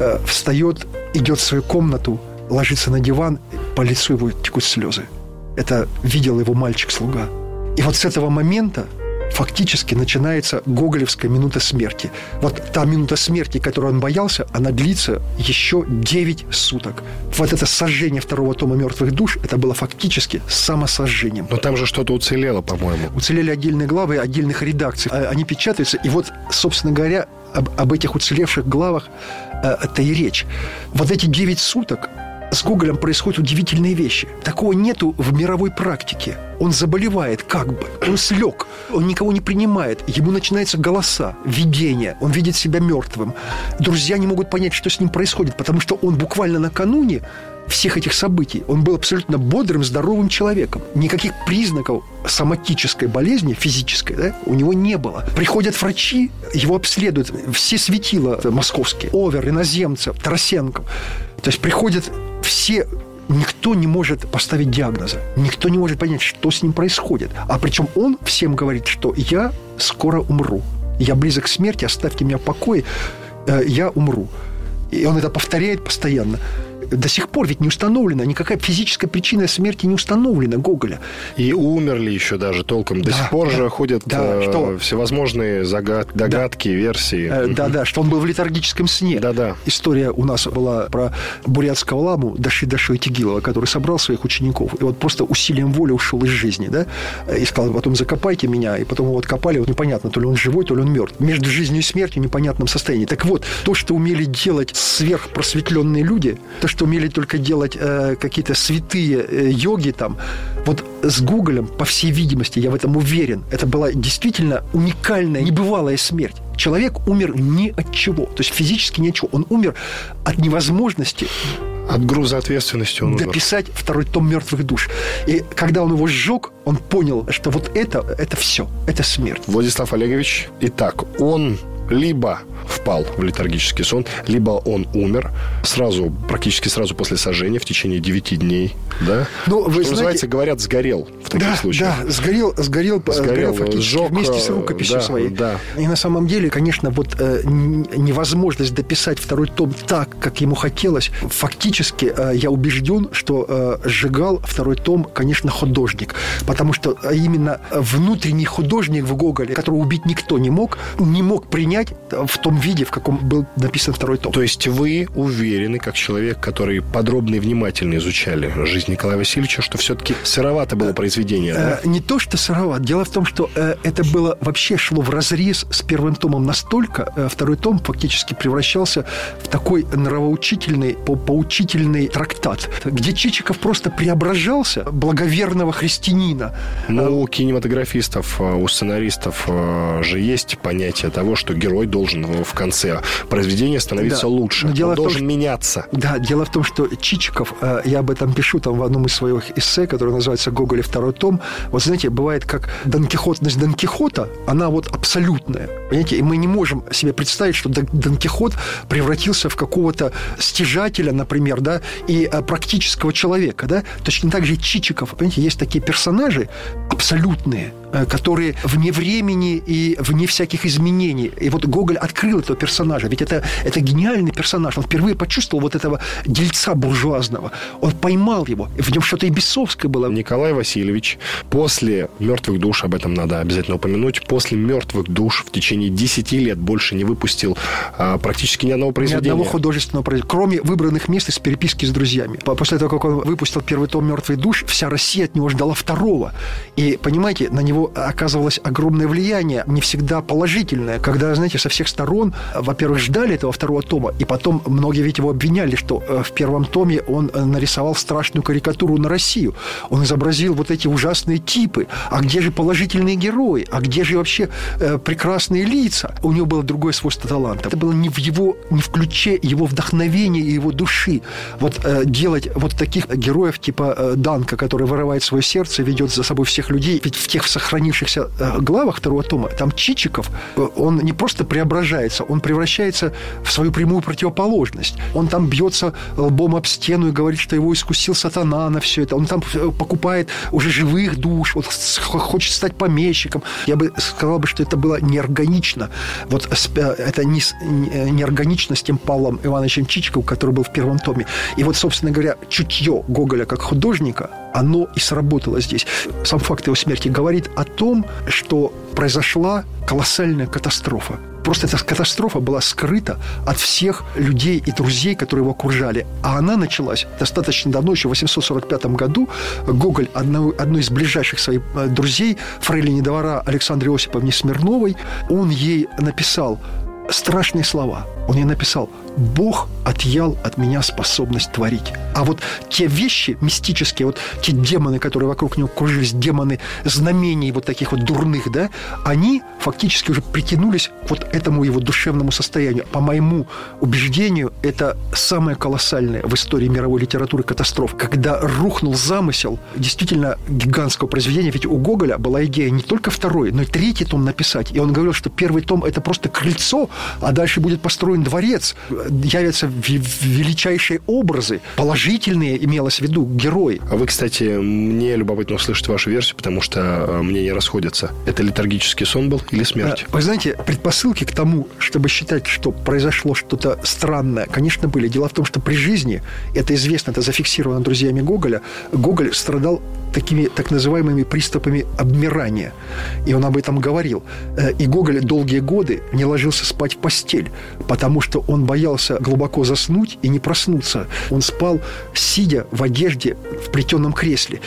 э, встает, идет в свою комнату, ложится на диван, по лицу его текут слезы. Это видел его мальчик-слуга. И вот с этого момента фактически начинается гоголевская минута смерти. Вот та минута смерти, которую он боялся, она длится еще 9 суток. Вот это сожжение второго тома «Мертвых душ» это было фактически самосожжением. Но там же что-то уцелело, по-моему. Уцелели отдельные главы отдельных редакций. А, Они печатаются, и вот, собственно говоря, об, об этих уцелевших главах э, это и речь. Вот эти 9 суток с Гоголем происходят удивительные вещи. Такого нету в мировой практике. Он заболевает как бы, он слег, он никого не принимает, ему начинаются голоса, видения, он видит себя мертвым. Друзья не могут понять, что с ним происходит, потому что он буквально накануне всех этих событий, он был абсолютно бодрым, здоровым человеком. Никаких признаков соматической болезни, физической, да, у него не было. Приходят врачи, его обследуют, все светила московские, Овер, иноземцев, Тарасенков. То есть приходят все Никто не может поставить диагноза. Никто не может понять, что с ним происходит. А причем он всем говорит, что я скоро умру. Я близок к смерти, оставьте меня в покое, э, я умру. И он это повторяет постоянно. До сих пор ведь не установлена, никакая физическая причина смерти не установлена Гоголя. И умерли еще даже толком. До Да, сих пор да, же ходят да, э, что? всевозможные загад- догадки, версии. Э, Да-да, что он был в летаргическом сне. Да-да. История у нас была про бурятского ламу Даши Даши Тигилова, который собрал своих учеников и вот просто усилием воли ушел из жизни, да, и сказал, потом закопайте меня, и потом его откопали, вот непонятно, то ли он живой, то ли он мертв. Между жизнью и смертью в непонятном состоянии. Так вот, то, что умели делать сверхпросветленные люди, то, что умели только делать э, какие-то святые э, йоги там, вот с Гоголем, по всей видимости, я в этом уверен, это была действительно уникальная, небывалая смерть. Человек умер ни от чего, то есть физически ни от чего. Он умер от невозможности От груза ответственности он умер. дописать второй том «Мертвых душ». И когда он его сжег, он понял, что вот это, это все, это смерть. Владислав Олегович, итак, он либо впал в летаргический сон, либо он умер сразу, практически сразу после сожжения в течение 9 дней, да? Ну, вы Что знаете- называется, говорят, сгорел в таких да, случаях. Да, сгорел, сгорел, Сгорел, сгорел, фактически сжег, вместе с э, рукописью да, своей. да. И на самом деле, конечно, вот э, невозможность дописать второй том так, как ему хотелось, фактически э, я убежден, что э, сжигал второй том, конечно, художник. Потому что э, именно внутренний художник в Гоголе, которого убить никто не мог, не мог принять э, в том виде, в каком был написан второй том. То есть вы уверены, как человек, который подробно и внимательно изучали жизнь Николая Васильевича, что все-таки сыровато было произведение, да? Э, Не то, что сыроват. Дело в том, что э, это было вообще шло в разрез с первым томом настолько. э, второй том фактически превращался в такой нравоучительный, по- поучительный трактат, где Чичиков просто преображался благоверного христианина. Ну, у кинематографистов, э, у сценаристов э, же есть понятие того, что герой должен в конце произведения становиться Да, лучше. но дело Он том, должен что- меняться. Да, дело в том, что Чичиков, э, я об этом пишу там в одном из своих эссе, которое называется «Гоголь и второй том». Вот знаете, бывает как Дон Кихотность Дон Кихота, она вот абсолютная. Понимаете, и мы не можем себе представить, что Дон- Кихот превратился в какого-то стяжателя, например, да, и э, практического человека, да. Точно так же Чичиков. Понимаете, есть такие персонажи абсолютные, э, которые вне времени и вне всяких изменений. И вот Гоголь открыл этого персонажа. Ведь это, это гениальный персонаж. Он впервые почувствовал вот этого дельца буржуазного. Он поймал его. В нем что-то и бесовское было. Николай Васильевич после «Мертвых душ», об этом надо обязательно упомянуть, после «Мертвых душ» в течение 10 лет больше не выпустил а, практически ни одного Ни произведения. одного художественного произведения, кроме выбранных мест из переписки с друзьями. По- После того, как он выпустил первый том «Мертвый душ», вся Россия от него ждала второго. И, понимаете, на него оказывалось огромное влияние, не всегда положительное, когда, знаете, со всех сторон, во-первых, ждали этого второго тома, и потом многие ведь его обвиняли, что э, в первом томе он э, нарисовал страшную карикатуру на Россию. Он изобразил вот эти ужасные типы. А где же положительные герои? А где же вообще э, прекрасные лица? У него было другое свойство таланта. Это было не в его, не в ключе его вдохновения и его души. Вот э, делать вот таких героев типа э, Данка, который вырывает свое сердце, ведет за собой всех людей, ведь в тех сохраненных сохранившихся э, главах второго тома, там Чичиков, э, он не просто преображается, он превращается в свою прямую противоположность. Он там бьется лбом об стену и говорит, что его искусил сатана на все это. Он там э, покупает уже живых душ, вот хочет стать помещиком. Я бы сказал бы, что это было неорганично. Вот это не, неорганично с тем Павлом Ивановичем Чичиковым, который был в первом томе. И вот, собственно говоря, чутье Гоголя как художника, оно и сработало здесь. Сам факт его смерти говорит о том, что произошла колоссальная катастрофа. Просто эта катастрофа была скрыта от всех людей и друзей, которые его окружали. А она началась достаточно давно, еще в 845 году. Гоголь, одной, одной из ближайших своих э, друзей, фрейлине двора Александре Осиповне Смирновой, он ей написал страшные слова. Он ей написал Бог отъял от меня способность творить. А вот те вещи мистические, вот те демоны, которые вокруг него кружились, демоны знамений вот таких вот дурных, да, они фактически уже притянулись к вот этому его душевному состоянию. По моему убеждению, это самое колоссальное в истории мировой литературы катастроф, когда рухнул замысел действительно гигантского произведения. Ведь у Гоголя была идея не только второй, но и третий том написать. И он говорил, что первый том – это просто крыльцо, а дальше будет построен дворец явятся величайшие образы, положительные имелось в виду герои. А вы, кстати, мне любопытно услышать вашу версию, потому что э, мнения расходятся. Это летаргический сон был или смерть? Вы знаете, предпосылки к тому, чтобы считать, что произошло что-то странное, конечно, были. Дело в том, что при жизни, это известно, это зафиксировано друзьями Гоголя, Гоголь страдал такими так называемыми приступами обмирания. И он об этом говорил. Э, и Гоголь долгие годы не ложился спать в постель, потому что он боялся глубоко заснуть и не проснуться. Он спал, сидя в одежде в плетеном кресле.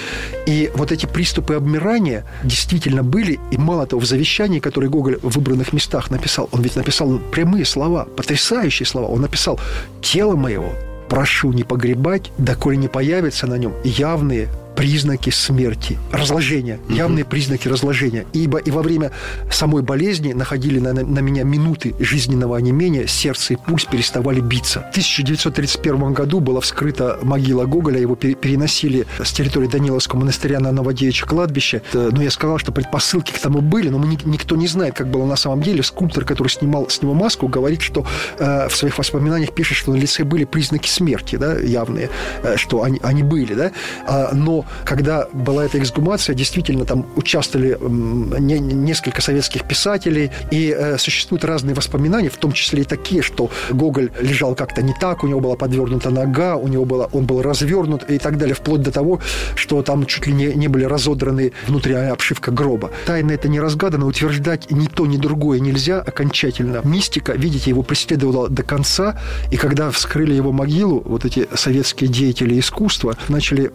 И вот эти приступы обмирания действительно были, и мало того, в завещании, которое Гоголь в выбранных местах написал, он ведь написал прямые слова, потрясающие слова. Он написал «Тело моего прошу не погребать, доколе не появятся на нем явные признаки смерти, разложения, явные признаки разложения. Ибо и во время самой болезни находили на, на меня минуты жизненного онемения, сердце и пульс переставали биться. В 1931 году была вскрыта могила Гоголя, его переносили с территории Даниловского монастыря на Новодевичье кладбище. Но ну, я сказал, что предпосылки к тому были, но мы, никто не знает, как было на самом деле. Скульптор, который снимал с него маску, говорит, что э, в своих воспоминаниях пишет, что на лице были признаки смерти, да, явные, э, что они, они были, да. А, но когда была эта эксгумация, действительно там участвовали не, несколько советских писателей, и э, существуют разные воспоминания, в том числе и такие, что Гоголь лежал как-то не так, у него была подвернута нога, у него было, он был развернут и так далее, вплоть до того, что там чуть ли не, не были разодраны внутренняя обшивка гроба. Тайна это не разгадана, утверждать ни то, ни другое нельзя окончательно. Мистика, видите, его преследовала до конца, и когда вскрыли его могилу, вот эти советские деятели искусства начали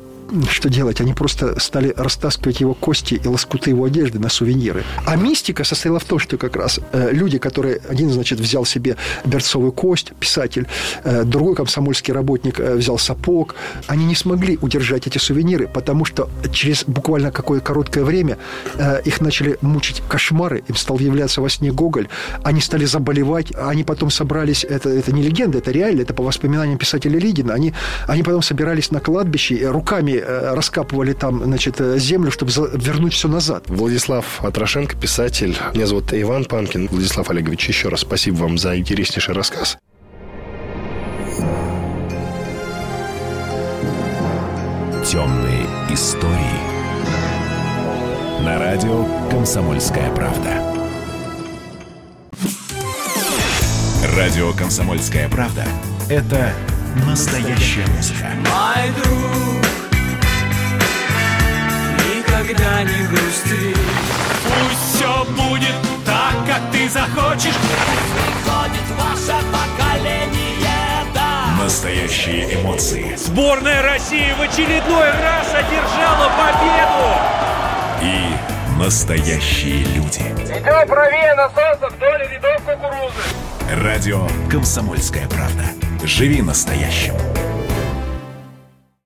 что делать? Они просто стали растаскивать его кости и лоскуты его одежды на сувениры. А мистика состояла в том, что как раз э, люди, которые... Один, значит, взял себе берцовую кость, писатель, э, другой комсомольский работник э, взял сапог. Они не смогли удержать эти сувениры, потому что через буквально какое короткое время э, их начали мучить кошмары, им стал являться во сне Гоголь, они стали заболевать, они потом собрались, это, это не легенда, это реально, это по воспоминаниям писателя Лидина, они, они потом собирались на кладбище руками Э, раскапывали там, значит, э, землю, чтобы вернуть все назад. Владислав Атрошенко, писатель. Меня зовут Иван Панкин. Владислав Олегович, еще раз спасибо вам за интереснейший рассказ. Темные истории. На радио «Комсомольская правда». Радио «Комсомольская правда» — это настоящая музыка. Мой друг никогда не грусти. Пусть все будет так, как ты захочешь. Пусть приходит ваше поколение, да. Настоящие эмоции. Сборная России в очередной раз одержала победу. И настоящие люди. Идем правее на солнце вдоль рядов кукурузы. Радио «Комсомольская правда». Живи настоящим.